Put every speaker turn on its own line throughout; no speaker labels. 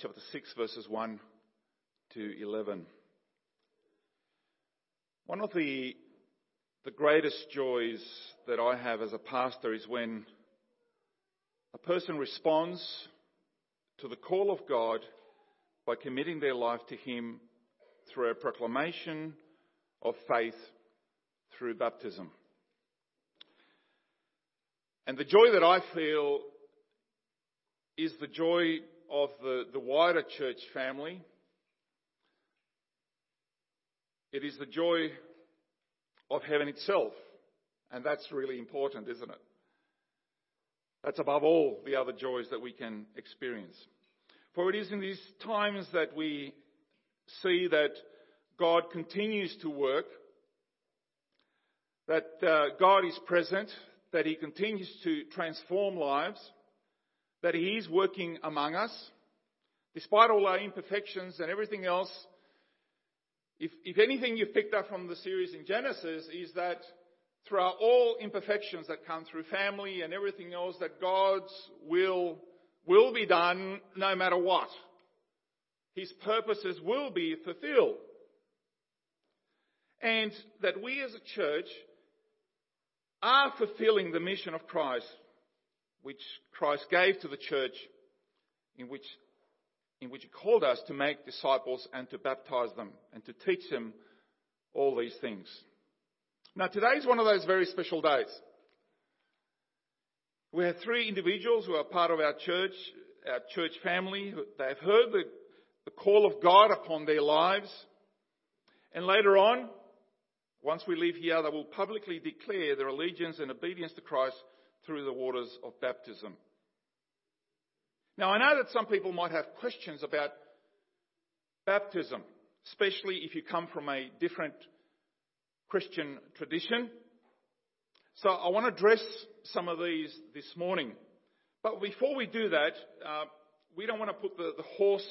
chapter 6, verses 1 to 11. One of the, the greatest joys that I have as a pastor is when a person responds to the call of God by committing their life to Him through a proclamation of faith through baptism. And the joy that I feel is the joy of the, the wider church family. It is the joy of heaven itself. And that's really important, isn't it? That's above all the other joys that we can experience. For it is in these times that we see that God continues to work, that uh, God is present, that He continues to transform lives, that He is working among us. Despite all our imperfections and everything else, if, if anything you've picked up from the series in Genesis is that throughout all imperfections that come through family and everything else, that God's will will be done no matter what. His purposes will be fulfilled. And that we as a church are fulfilling the mission of Christ, which Christ gave to the church, in which, in which He called us to make disciples and to baptize them and to teach them all these things. Now, today is one of those very special days. We have three individuals who are part of our church, our church family. They have heard the, the call of God upon their lives. And later on, once we leave here, they will publicly declare their allegiance and obedience to Christ through the waters of baptism. Now, I know that some people might have questions about baptism, especially if you come from a different Christian tradition. So I want to address some of these this morning. But before we do that, uh, we don't want to put the, the, horse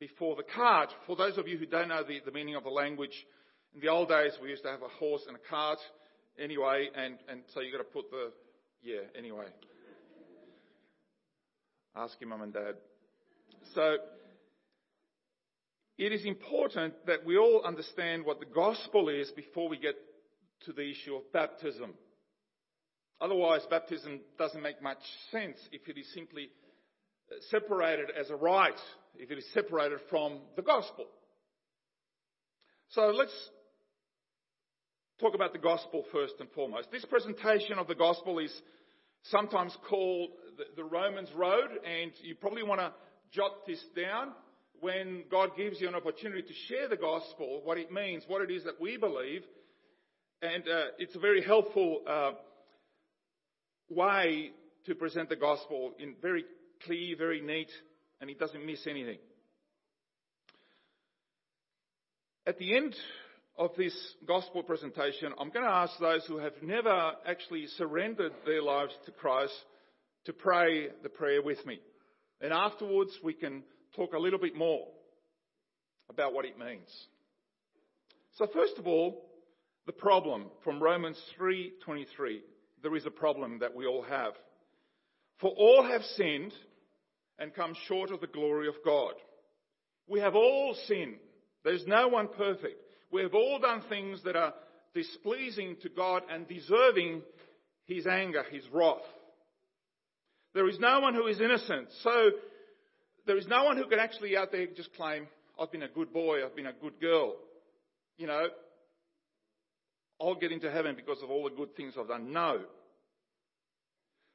before the cart. For those of you who don't know the, the meaning of the language, in the old days, we used to have a horse and a cart anyway, and, and so you've got to put the, yeah, anyway. Ask your mum and dad. So, it is important that we all understand what the gospel is before we get to the issue of baptism. Otherwise, baptism doesn't make much sense if it is simply separated as a rite, if it is separated from the gospel. So let's talk about the gospel first and foremost. This presentation of the gospel is sometimes called the, Romans Road, and you probably want to jot this down when God gives you an opportunity to share the gospel, what it means, what it is that we believe. And uh, it's a very helpful uh, way to present the gospel in very clear, very neat, and it doesn't miss anything. At the end of this gospel presentation, I'm going to ask those who have never actually surrendered their lives to Christ to pray the prayer with me. And afterwards, we can talk a little bit more about what it means. So first of all, the problem from Romans 3:23. There is a problem that we all have. For all have sinned and come short of the glory of God. We have all sinned. There's no one perfect. We have all done things that are displeasing to God and deserving His anger, His wrath. There is no one who is innocent. So there is no one who can actually out there just claim, I've been a good boy, I've been a good girl. You know, I'll get into heaven because of all the good things I've done. No.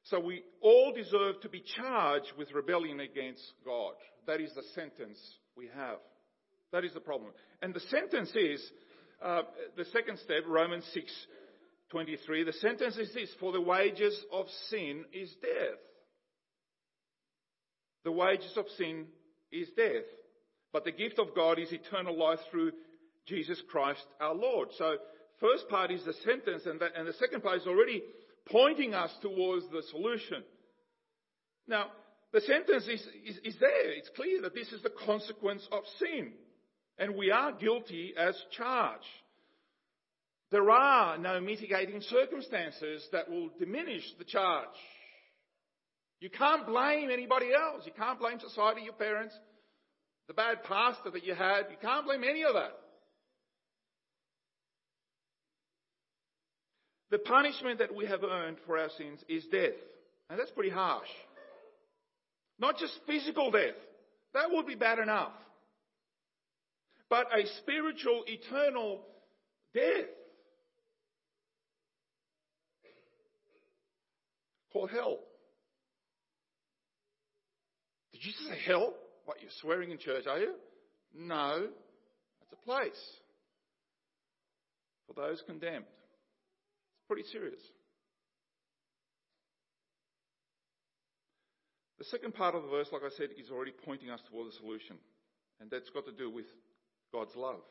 So we all deserve to be charged with rebellion against God. That is the sentence we have. That is the problem. And the sentence is, uh, the second step, Romans 6, 23, the sentence is this, for the wages of sin is death. The wages of sin is death. But the gift of God is eternal life through Jesus Christ our Lord. So, first part is the sentence, and, that, and the second part is already pointing us towards the solution. Now, the sentence is, is, is there. It's clear that this is the consequence of sin and we are guilty as charged. There are no mitigating circumstances that will diminish the charge. You can't blame anybody else. You can't blame society, your parents, the bad pastor that you had. You can't blame any of that. The punishment that we have earned for our sins is death. And that's pretty harsh. Not just physical death. That would be bad enough. But a spiritual, eternal death. Called hell. Did you say hell? What, you're swearing in church, are you? No. That's a place for those condemned. It's pretty serious. The second part of the verse, like I said, is already pointing us toward the solution. And that's got to do with God's love.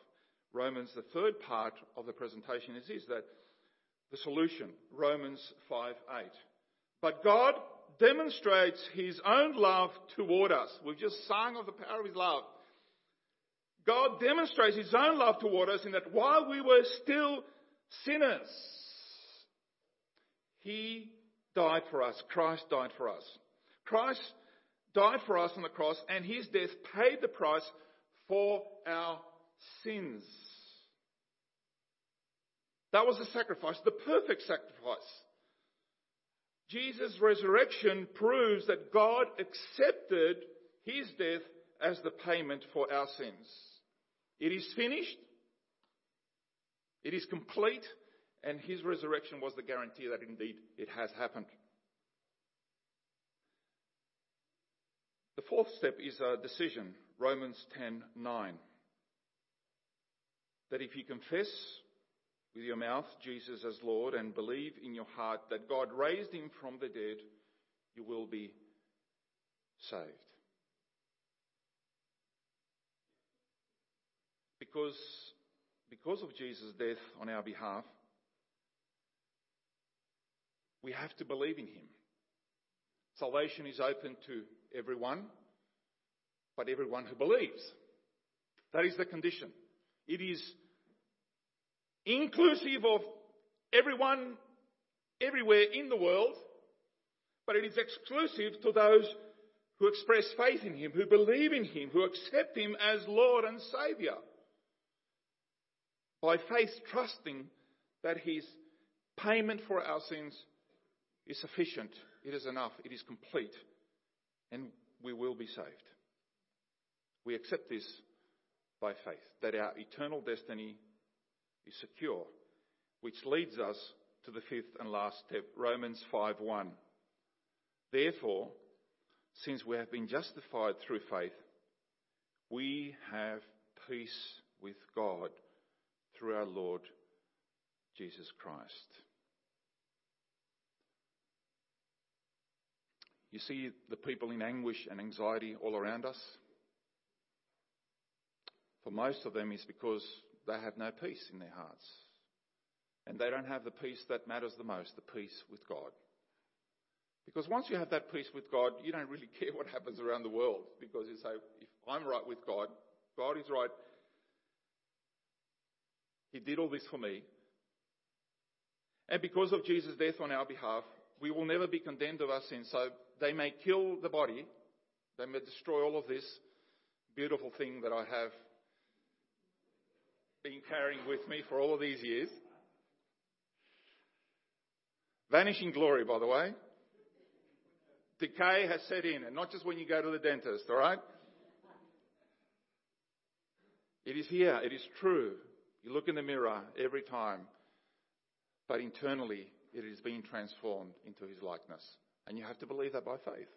Romans, the third part of the presentation is this, that the solution, Romans 5 8. But God demonstrates his own love toward us. We've just sung of the power of his love. God demonstrates his own love toward us in that while we were still sinners, he died for us. Christ died for us. Christ died for us on the cross and his death paid the price for our sins. That was the sacrifice, the perfect sacrifice. Jesus' resurrection proves that God accepted his death as the payment for our sins. It is finished. It is complete. And his resurrection was the guarantee that indeed it has happened. The fourth step is a decision, Romans 10:9. That if you confess with your mouth Jesus as Lord and believe in your heart that God raised him from the dead, you will be saved. Because, because of Jesus' death on our behalf, we have to believe in him. Salvation is open to everyone, but everyone who believes. That is the condition. It is inclusive of everyone, everywhere in the world, but it is exclusive to those who express faith in Him, who believe in Him, who accept Him as Lord and Saviour. By faith, trusting that His payment for our sins is sufficient, it is enough, it is complete, and we will be saved. We accept this by faith, that our eternal destiny is secure, which leads us to the fifth and last step, Romans 5:1. Therefore, since we have been justified through faith, we have peace with God through our Lord Jesus Christ. You see the people in anguish and anxiety all around us? For most of them, is because they have no peace in their hearts. And they don't have the peace that matters the most, the peace with God. Because once you have that peace with God, you don't really care what happens around the world. Because you say, if I'm right with God, God is right. He did all this for me. And because of Jesus' death on our behalf, we will never be condemned of our sins. So they may kill the body, they may destroy all of this beautiful thing that I have been carrying with me for all of these years. Vanishing glory, by the way. Decay has set in, and not just when you go to the dentist, alright? It is here, it is true. You look in the mirror every time, but internally it is being transformed into his likeness. And you have to believe that by faith.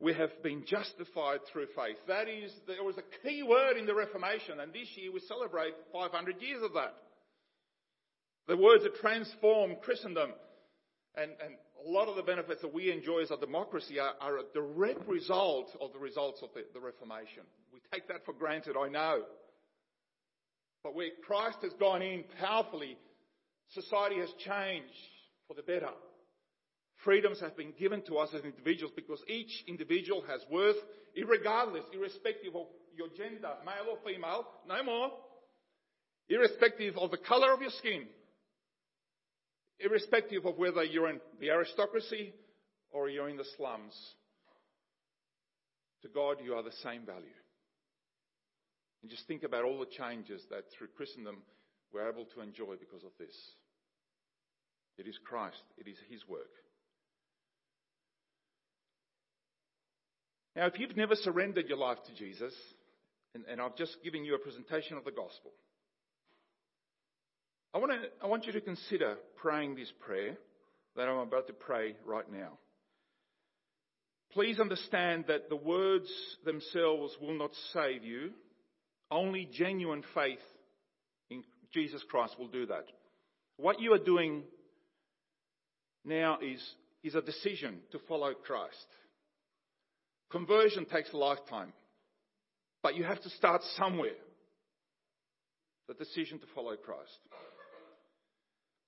We have been justified through faith. That is, there was a key word in the Reformation, and this year we celebrate 500 years of that. The words that transformed Christendom, and, and a lot of the benefits that we enjoy as a democracy are, are a direct result of the results of the, the Reformation. We take that for granted, I know. But where Christ has gone in powerfully, society has changed for the better. Freedoms have been given to us as individuals because each individual has worth, irregardless, irrespective of your gender, male or female, no more, irrespective of the color of your skin, irrespective of whether you're in the aristocracy or you're in the slums. To God, you are the same value. And just think about all the changes that through Christendom we're able to enjoy because of this. It is Christ, it is His work. Now, if you've never surrendered your life to Jesus, and, and I've just given you a presentation of the gospel, I want, to, I want you to consider praying this prayer that I'm about to pray right now. Please understand that the words themselves will not save you. Only genuine faith in Jesus Christ will do that. What you are doing now is, is a decision to follow Christ. Conversion takes a lifetime, but you have to start somewhere. The decision to follow Christ.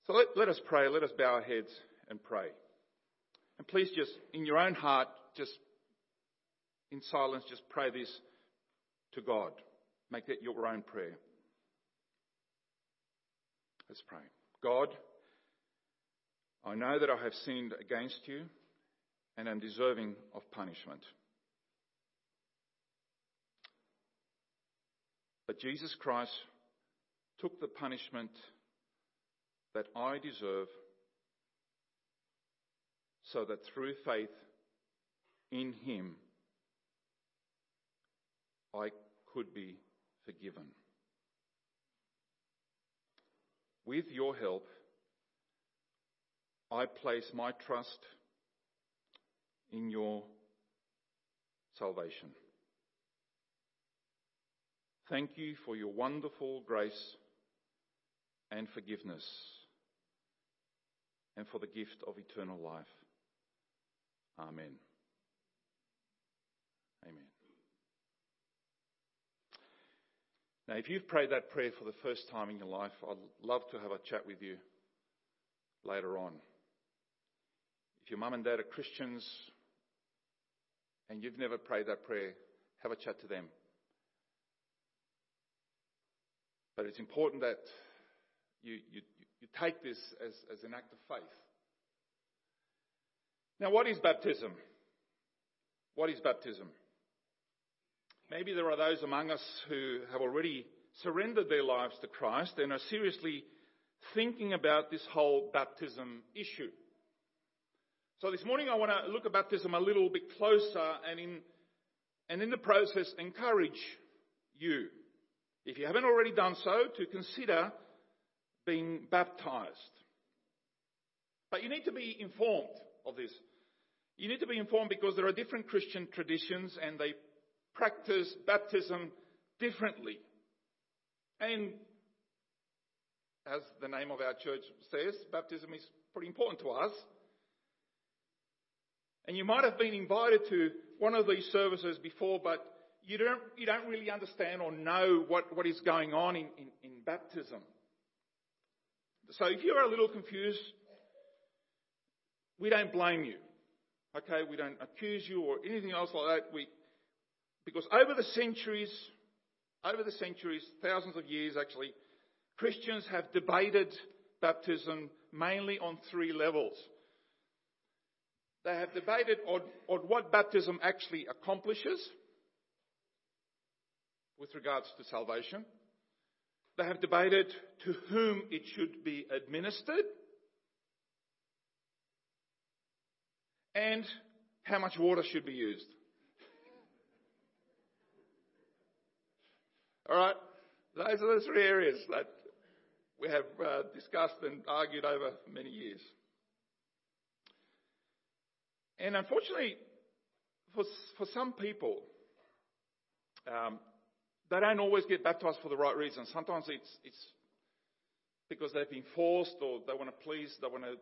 So let, let us pray. Let us bow our heads and pray. And please just, in your own heart, just in silence, just pray this to God. Make that your own prayer. Let's pray. God, I know that I have sinned against you and am deserving of punishment. But Jesus Christ took the punishment that I deserve so that through faith in Him I could be forgiven. With your help, I place my trust in your salvation. Thank you for your wonderful grace and forgiveness and for the gift of eternal life. Amen. Amen. Now, if you've prayed that prayer for the first time in your life, I'd love to have a chat with you later on. If your mum and dad are Christians and you've never prayed that prayer, have a chat to them. But it's important that you, you, you take this as, as an act of faith. Now, what is baptism? What is baptism? Maybe there are those among us who have already surrendered their lives to Christ and are seriously thinking about this whole baptism issue. So this morning I want to look at baptism a little bit closer and in, and in the process encourage you, if you haven't already done so, to consider being baptized. But you need to be informed of this. You need to be informed because there are different Christian traditions and they practice baptism differently. And as the name of our church says, baptism is pretty important to us. And you might have been invited to one of these services before, but you don't, you don't really understand or know what, what is going on in, in, in baptism. So if you're a little confused, we don't blame you. Okay, we don't accuse you or anything else like that. We, because over the centuries, over the centuries, thousands of years actually, Christians have debated baptism mainly on three levels. They have debated on, on what baptism actually accomplishes with regards to salvation. They have debated to whom it should be administered and how much water should be used. All right? Those are the three areas that we have uh, discussed and argued over many years. And unfortunately, for, for some people, um, they don't always get baptized for the right reasons. Sometimes it's, it's because they've been forced or they want to please, they want to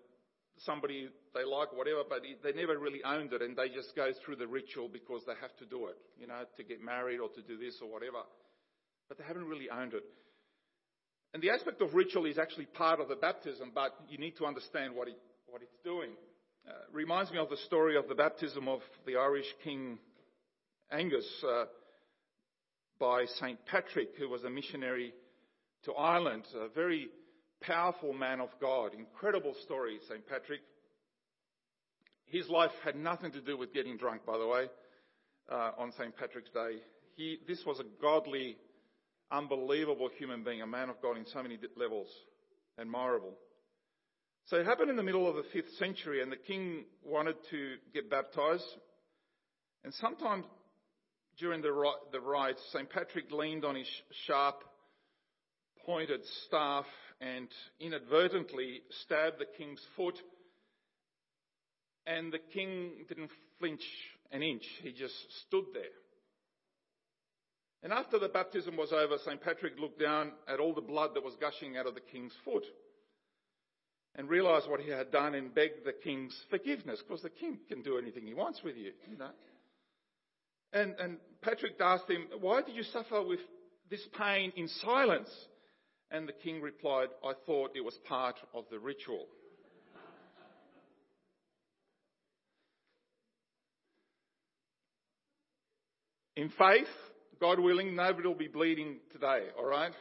somebody they like, whatever, but they never really owned it and they just go through the ritual because they have to do it, you know, to get married or to do this or whatever. But they haven't really owned it. And the aspect of ritual is actually part of the baptism, but you need to understand what, it, what it's doing. Uh, reminds me of the story of the baptism of the Irish King Angus uh, by St. Patrick, who was a missionary to Ireland, a very powerful man of God. Incredible story, St. Patrick. His life had nothing to do with getting drunk, by the way, uh, on St. Patrick's Day. He, this was a godly, unbelievable human being, a man of God in so many levels, admirable. So it happened in the middle of the 5th century, and the king wanted to get baptized. And sometime during the, the rite, St. Patrick leaned on his sharp, pointed staff and inadvertently stabbed the king's foot. And the king didn't flinch an inch, he just stood there. And after the baptism was over, St. Patrick looked down at all the blood that was gushing out of the king's foot and realized what he had done and begged the king's forgiveness because the king can do anything he wants with you, you know. And, and Patrick asked him, Why did you suffer with this pain in silence? And the king replied, I thought it was part of the ritual. In faith, God willing, nobody will be bleeding today, alright?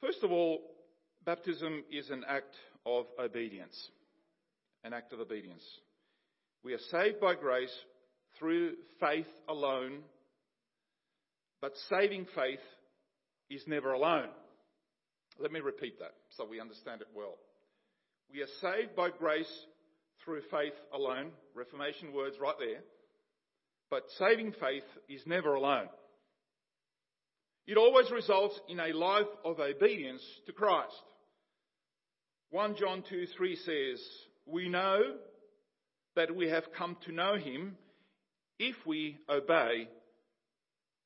First of all, baptism is an act of obedience. An act of obedience. We are saved by grace through faith alone, but saving faith is never alone. Let me repeat that so we understand it well. We are saved by grace through faith alone. Reformation words right there. But saving faith is never alone. It always results in a life of obedience to Christ. 1 John 2 3 says, We know that we have come to know him if we obey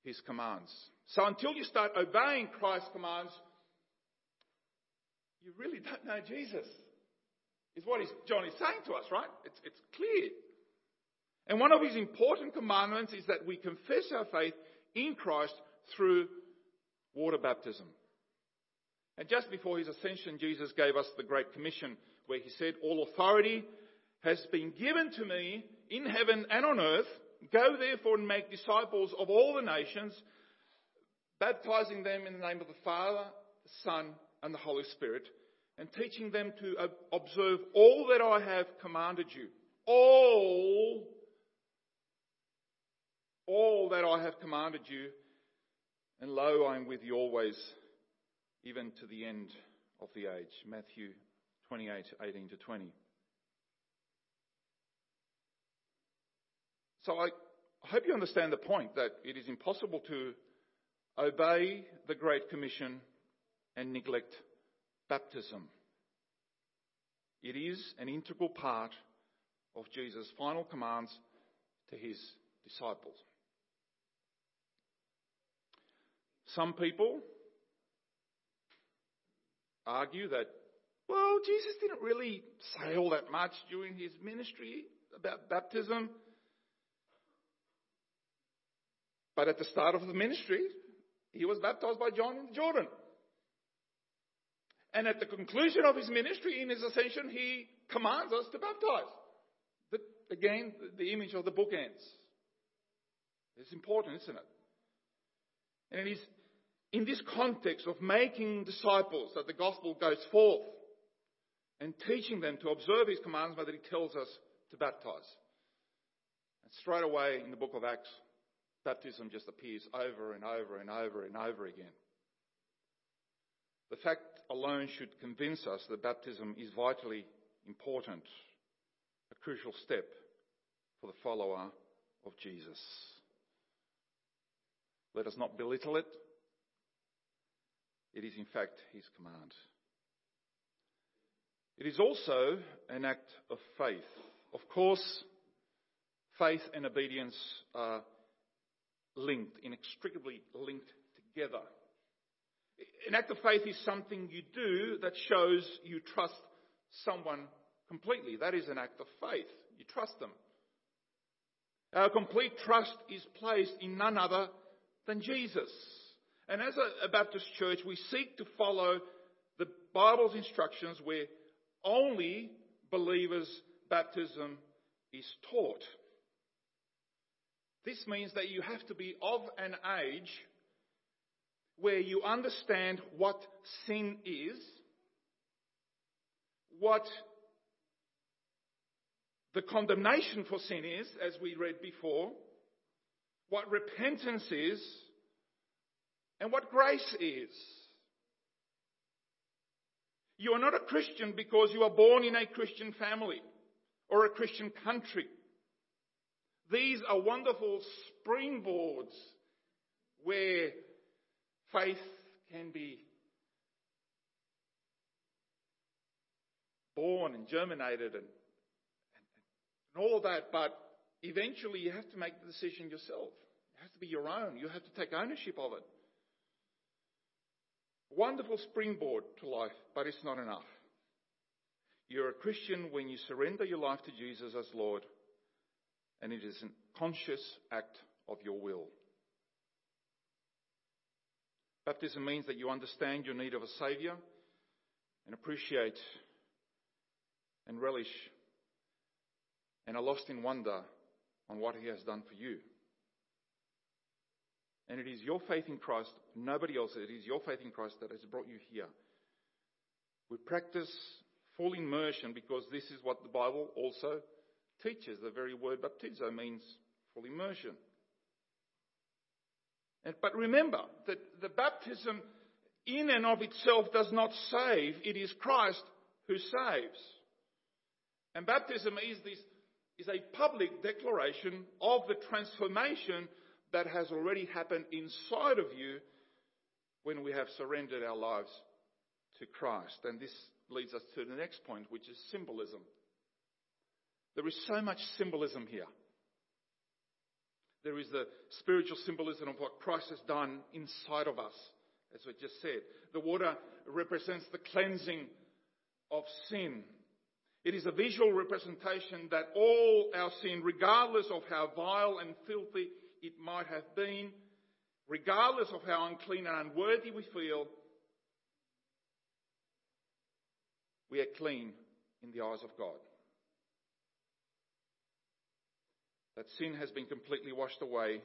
his commands. So until you start obeying Christ's commands, you really don't know Jesus. Is what John is saying to us, right? It's, it's clear. And one of his important commandments is that we confess our faith in Christ through water baptism. And just before his ascension, Jesus gave us the Great Commission where he said, All authority has been given to me in heaven and on earth. Go therefore and make disciples of all the nations, baptizing them in the name of the Father, the Son, and the Holy Spirit, and teaching them to observe all that I have commanded you. All, all that I have commanded you. And lo, I am with you always even to the end of the age. Matthew 28, 18 to 20. So I hope you understand the point that it is impossible to obey the Great Commission and neglect baptism. It is an integral part of Jesus' final commands to his disciples. Some people argue that, well, Jesus didn't really say all that much during his ministry about baptism. But at the start of the ministry, he was baptized by John in the Jordan. And at the conclusion of his ministry in his ascension, he commands us to baptize. The, again, the image of the bookends. It's important, isn't it? And it is in this context of making disciples that the gospel goes forth and teaching them to observe his commands, that he tells us to baptize. And straight away in the book of Acts, baptism just appears over and over and over and over again. The fact alone should convince us that baptism is vitally important, a crucial step for the follower of Jesus. Let us not belittle it. It is, in fact, his command. It is also an act of faith. Of course, faith and obedience are linked, inextricably linked together. An act of faith is something you do that shows you trust someone completely. That is an act of faith. You trust them. Our complete trust is placed in none other than Jesus. And as a, Baptist church, we seek to follow the Bible's instructions where only believers' baptism is taught. This means that you have to be of an age where you understand what sin is, what the condemnation for sin is, as we read before, what repentance is, and what grace is. You are not a Christian because you are born in a Christian family or a Christian country. These are wonderful springboards where faith can be born and germinated and, and, and all that, but eventually you have to make the decision yourself. It has to be your own. You have to take ownership of it. Wonderful springboard to life, but it's not enough. You're a Christian when you surrender your life to Jesus as Lord, and it is a conscious act of your will. Baptism means that you understand your need of a Saviour and appreciate and relish and are lost in wonder on what He has done for you. And it is your faith in Christ, nobody else, it is your faith in Christ that has brought you here. We practice full immersion because this is what the Bible also teaches. The very word baptizo means full immersion. And, but remember that the baptism in and of itself does not save, it is Christ who saves. And baptism is this is a public declaration of the transformation that has already happened inside of you when we have surrendered our lives to Christ. And this leads us to the next point, which is symbolism. There is so much symbolism here. There is the spiritual symbolism of what Christ has done inside of us, as we just said. The water represents the cleansing of sin. It is a visual representation that all our sin, regardless of how vile and filthy it might have been, regardless of how unclean and unworthy we feel, we are clean in the eyes of God. That sin has been completely washed away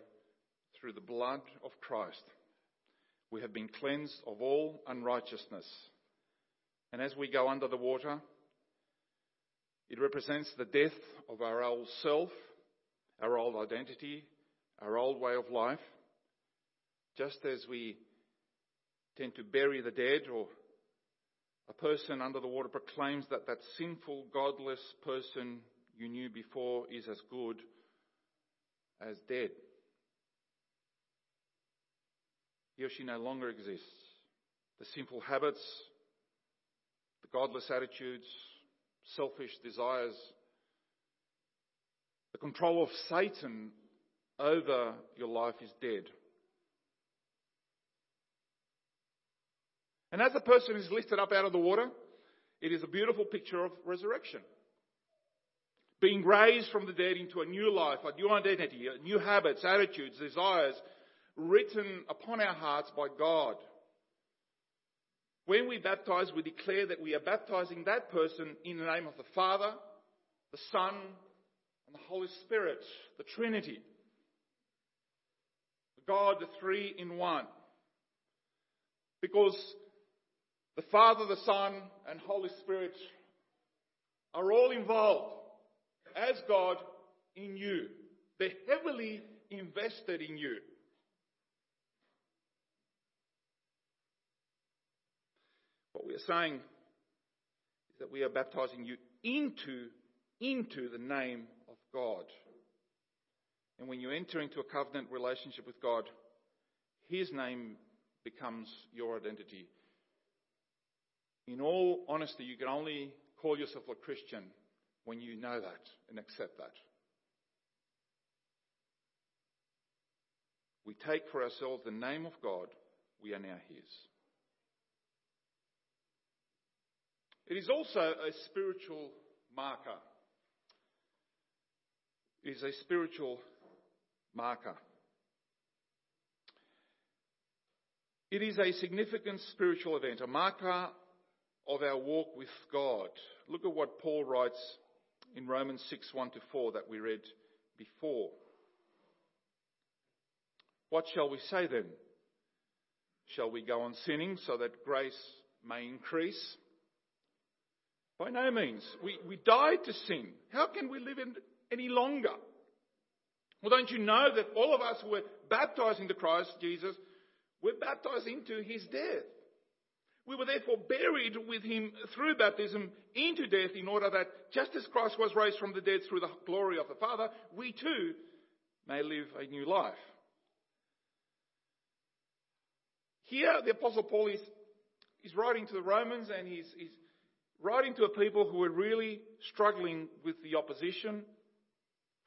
through the blood of Christ. We have been cleansed of all unrighteousness. And as we go under the water, it represents the death of our old self, our old identity, our old way of life. Just as we tend to bury the dead or a person under the water proclaims that that sinful, godless person you knew before is as good as dead. He or she no longer exists. The sinful habits, the godless attitudes, selfish desires, the control of Satan over your life is dead. And as the person is lifted up out of the water, it is a beautiful picture of resurrection. Being raised from the dead into a new life, a new identity, new habits, attitudes, desires, written upon our hearts by God. When we baptize, we declare that we are baptizing that person in the name of the Father, the Son, and the Holy Spirit, the Trinity. God, the three in one. Because the Father, the Son, and Holy Spirit are all involved as God in you. They're heavily invested in you. What we are saying is that we are baptizing you into, into the name of God. And when you enter into a covenant relationship with God, His name becomes your identity. In all honesty, you can only call yourself a Christian when you know that and accept that. We take for ourselves the name of God, we are now His. It is also a spiritual marker. It is a spiritual marker. It is a significant spiritual event, a marker of our walk with God. Look at what Paul writes in Romans 6 1 to 4 that we read before. What shall we say then? Shall we go on sinning so that grace may increase? By no means. We, we died to sin. How can we live in any longer? Well, don't you know that all of us who were baptized into Christ Jesus were baptized into his death? We were therefore buried with him through baptism into death in order that just as Christ was raised from the dead through the glory of the Father, we too may live a new life. Here, the Apostle Paul is, is writing to the Romans and he's, he's writing to a people who are really struggling with the opposition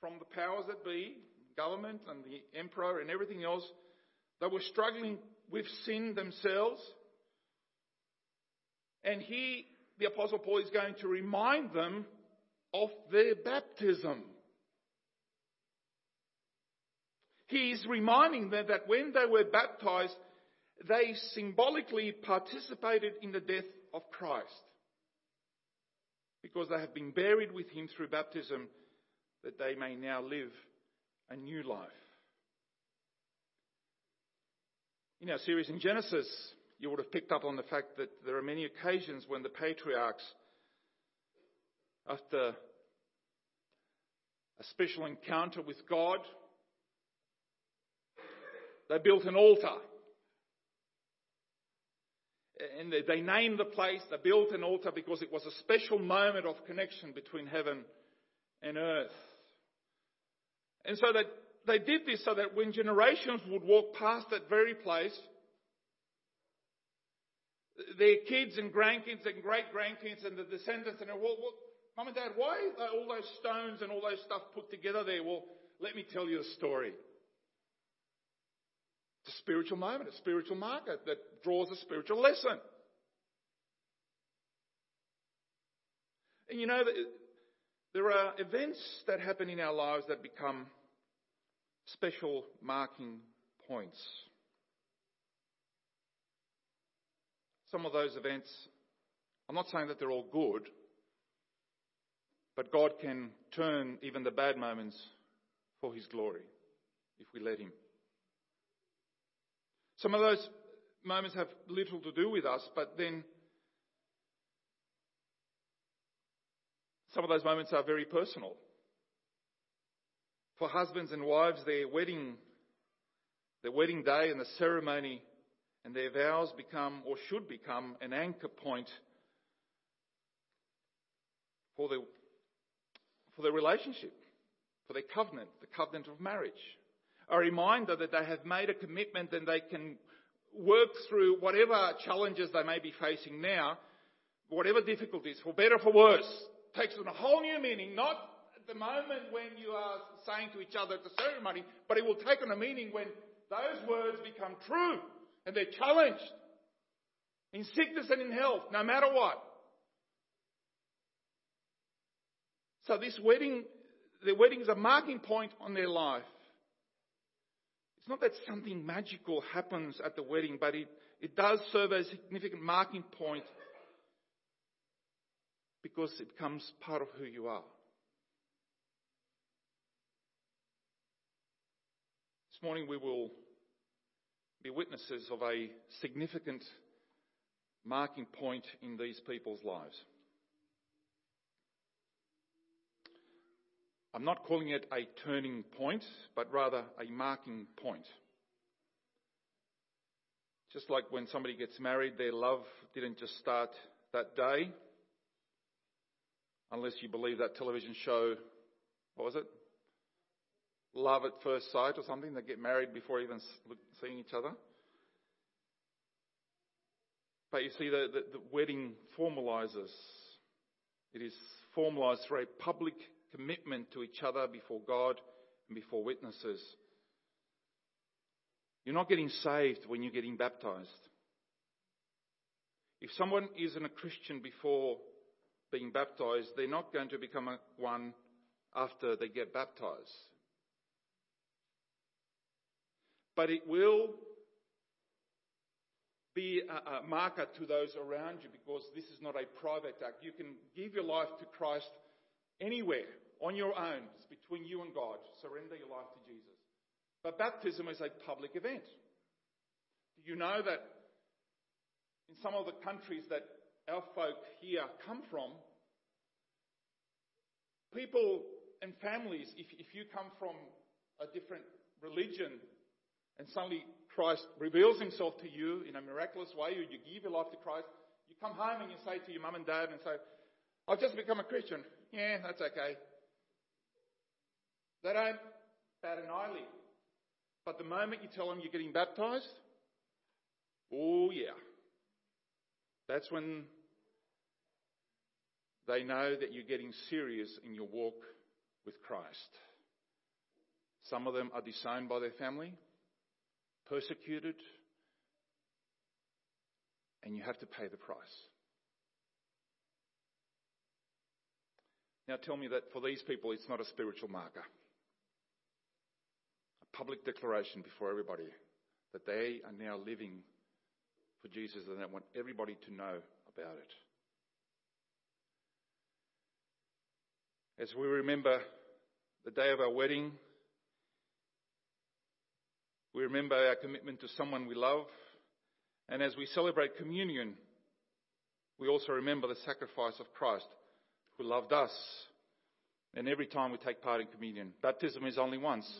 from the powers that be, government and the emperor and everything else. They were struggling with sin themselves. And he, the Apostle Paul, is going to remind them of their baptism. He is reminding them that when they were baptized, they symbolically participated in the death of Christ. Because they have been buried with him through baptism, that they may now live a new life. In our series in Genesis, you would have picked up on the fact that there are many occasions when the patriarchs, after a special encounter with God, they built an altar. And they named the place, they built an altar because it was a special moment of connection between heaven and earth. And so that they did this so that when generations would walk past that very place, their kids and grandkids and great grandkids and the descendants and well, well, mum and dad, why are all those stones and all those stuff put together there? Well, let me tell you a story. It's a spiritual moment, a spiritual marker that draws a spiritual lesson. And you know, there are events that happen in our lives that become special marking points. some of those events, I'm not saying that they're all good, but God can turn even the bad moments for His glory if we let Him. Some of those moments have little to do with us, but then some of those moments are very personal. For husbands and wives, their wedding, their wedding day and the ceremony and their vows become or should become an anchor point for the for their relationship, for their covenant, the covenant of marriage. A reminder that they have made a commitment and they can work through whatever challenges they may be facing now, whatever difficulties, for better for worse, takes on a whole new meaning, not at the moment when you are saying to each other at the ceremony, but it will take on a meaning when those words become true and they're challenged in sickness and in health, no matter what. So this wedding, the wedding is a marking point on their life. It's not that something magical happens at the wedding, but it, it does serve as a significant marking point because it becomes part of who you are. This morning we will be witnesses of a significant marking point in these people's lives. I'm not calling it a turning point, but rather a marking point. Just like when somebody gets married, their love didn't just start that day. Unless you believe that television show, what was it? love at first sight or something. They get married before even seeing each other. But you see, the, the, the wedding formalizes. It is formalized through a public commitment to each other before God and before witnesses. You're not getting saved when you're getting baptized. If someone isn't a Christian before being baptized, they're not going to become one after they get baptized but it will be a, a, marker to those around you because this is not a private act. You can give your life to Christ anywhere on your own. It's between you and God. Surrender your life to Jesus. But baptism is a public event. Do you know that in some of the countries that our folk here come from, people and families, if, if you come from a different religion and suddenly Christ reveals himself to you in a miraculous way, or you give your life to Christ, you come home and you say to your mum and dad and say, I've just become a Christian. Yeah, that's okay. They don't bat an eyelid. But the moment you tell them you're getting baptized, oh yeah. That's when they know that you're getting serious in your walk with Christ. Some of them are disowned by their family, persecuted, and you have to pay the price. Now tell me that for these people it's not a spiritual marker. A public declaration before everybody that they are now living for Jesus and they want everybody to know about it. As we remember the day of our wedding, we remember our commitment to someone we love, and as we celebrate communion, we also remember the sacrifice of Christ who loved us. And every time we take part in communion, baptism is only once.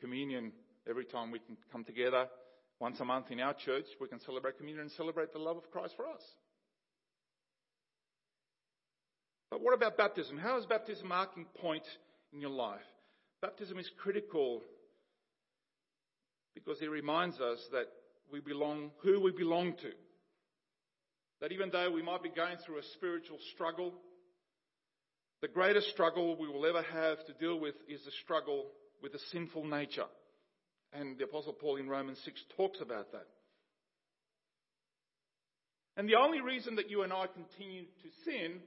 Communion, every time we can come together once a month in our church, we can celebrate communion and celebrate the love of Christ for us. But what about baptism? How is baptism a marking point in your life? Baptism is critical because it reminds us that we belong, who we belong to. That even though we might be going through a spiritual struggle, the greatest struggle we will ever have to deal with is the struggle with the sinful nature. And the Apostle Paul in Romans 6 talks about that. And the only reason that you and I continue to sin,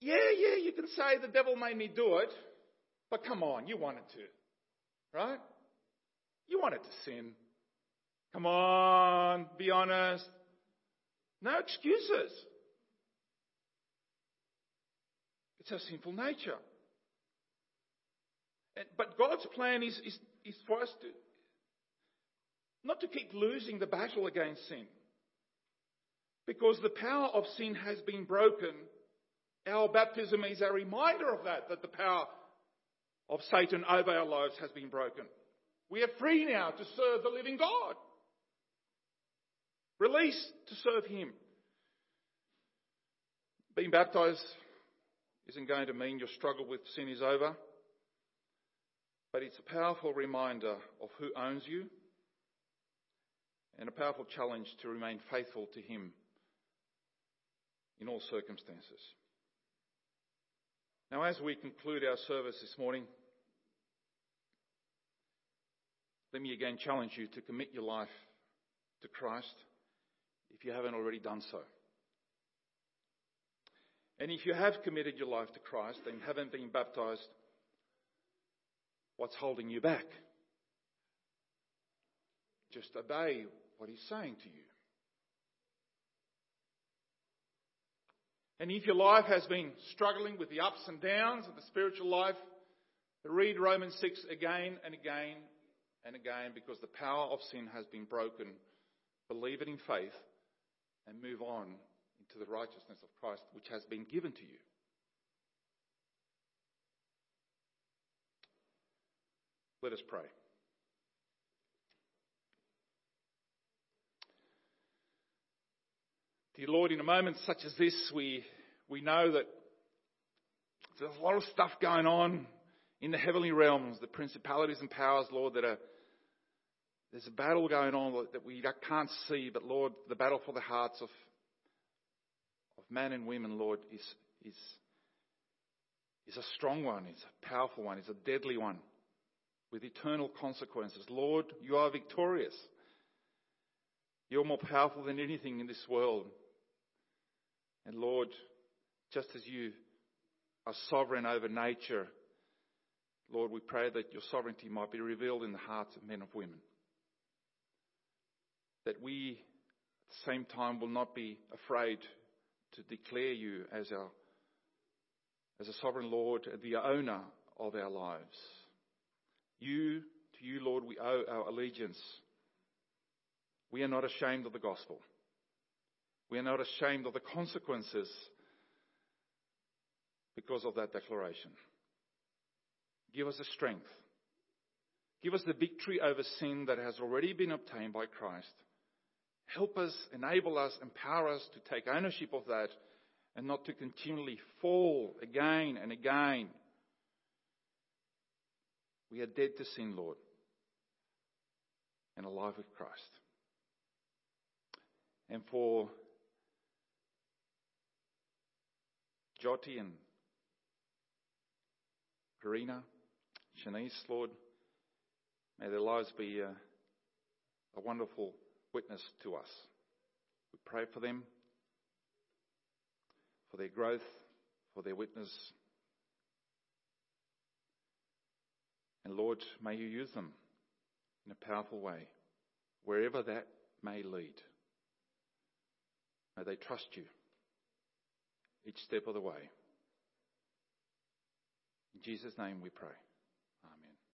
yeah, yeah, you can say the devil made me do it, but come on, you wanted to, right? You wanted to sin. Come on, be honest. No excuses. It's our sinful nature. But God's plan is, is, is for us to not to keep losing the battle against sin. Because the power of sin has been broken. Our baptism is a reminder of that, that the power of Satan over our lives has been broken. We are free now to serve the living God. Released to serve Him. Being baptized isn't going to mean your struggle with sin is over, but it's a powerful reminder of who owns you and a powerful challenge to remain faithful to Him in all circumstances. Now, as we conclude our service this morning, let me again challenge you to commit your life to Christ if you haven't already done so. And if you have committed your life to Christ and haven't been baptized, what's holding you back? Just obey what He's saying to you. And if your life has been struggling with the ups and downs of the spiritual life, read Romans 6 again and again and again because the power of sin has been broken. Believe it in faith and move on into the righteousness of Christ which has been given to you. Let us pray. Dear Lord, in a moment such as this, we, we know that there's a lot of stuff going on in the heavenly realms, the principalities and powers, Lord, that are, there's a battle going on that we can't see, but Lord, the battle for the hearts of of men and women, Lord, is, is, is a strong one, it's a powerful one, it's a deadly one with eternal consequences. Lord, you are victorious. You're more powerful than anything in this world. And Lord, just as you are sovereign over nature, Lord, we pray that your sovereignty might be revealed in the hearts of men and women. That we, at the same time, will not be afraid to declare you as our as a sovereign Lord, the owner of our lives. You, to you, Lord, we owe our allegiance. We are not ashamed of the gospel. We are not ashamed of the consequences because of that declaration. Give us the strength. Give us the victory over sin that has already been obtained by Christ. Help us, enable us, empower us to take ownership of that and not to continually fall again and again. We are dead to sin, Lord, and alive with Christ. And for Jotty and Karina, Shanice, Lord, may their lives be a, a wonderful witness to us. We pray for them, for their growth, for their witness. And Lord, may you use them in a powerful way, wherever that may lead. May they trust you each step of the way. In Jesus' name we pray.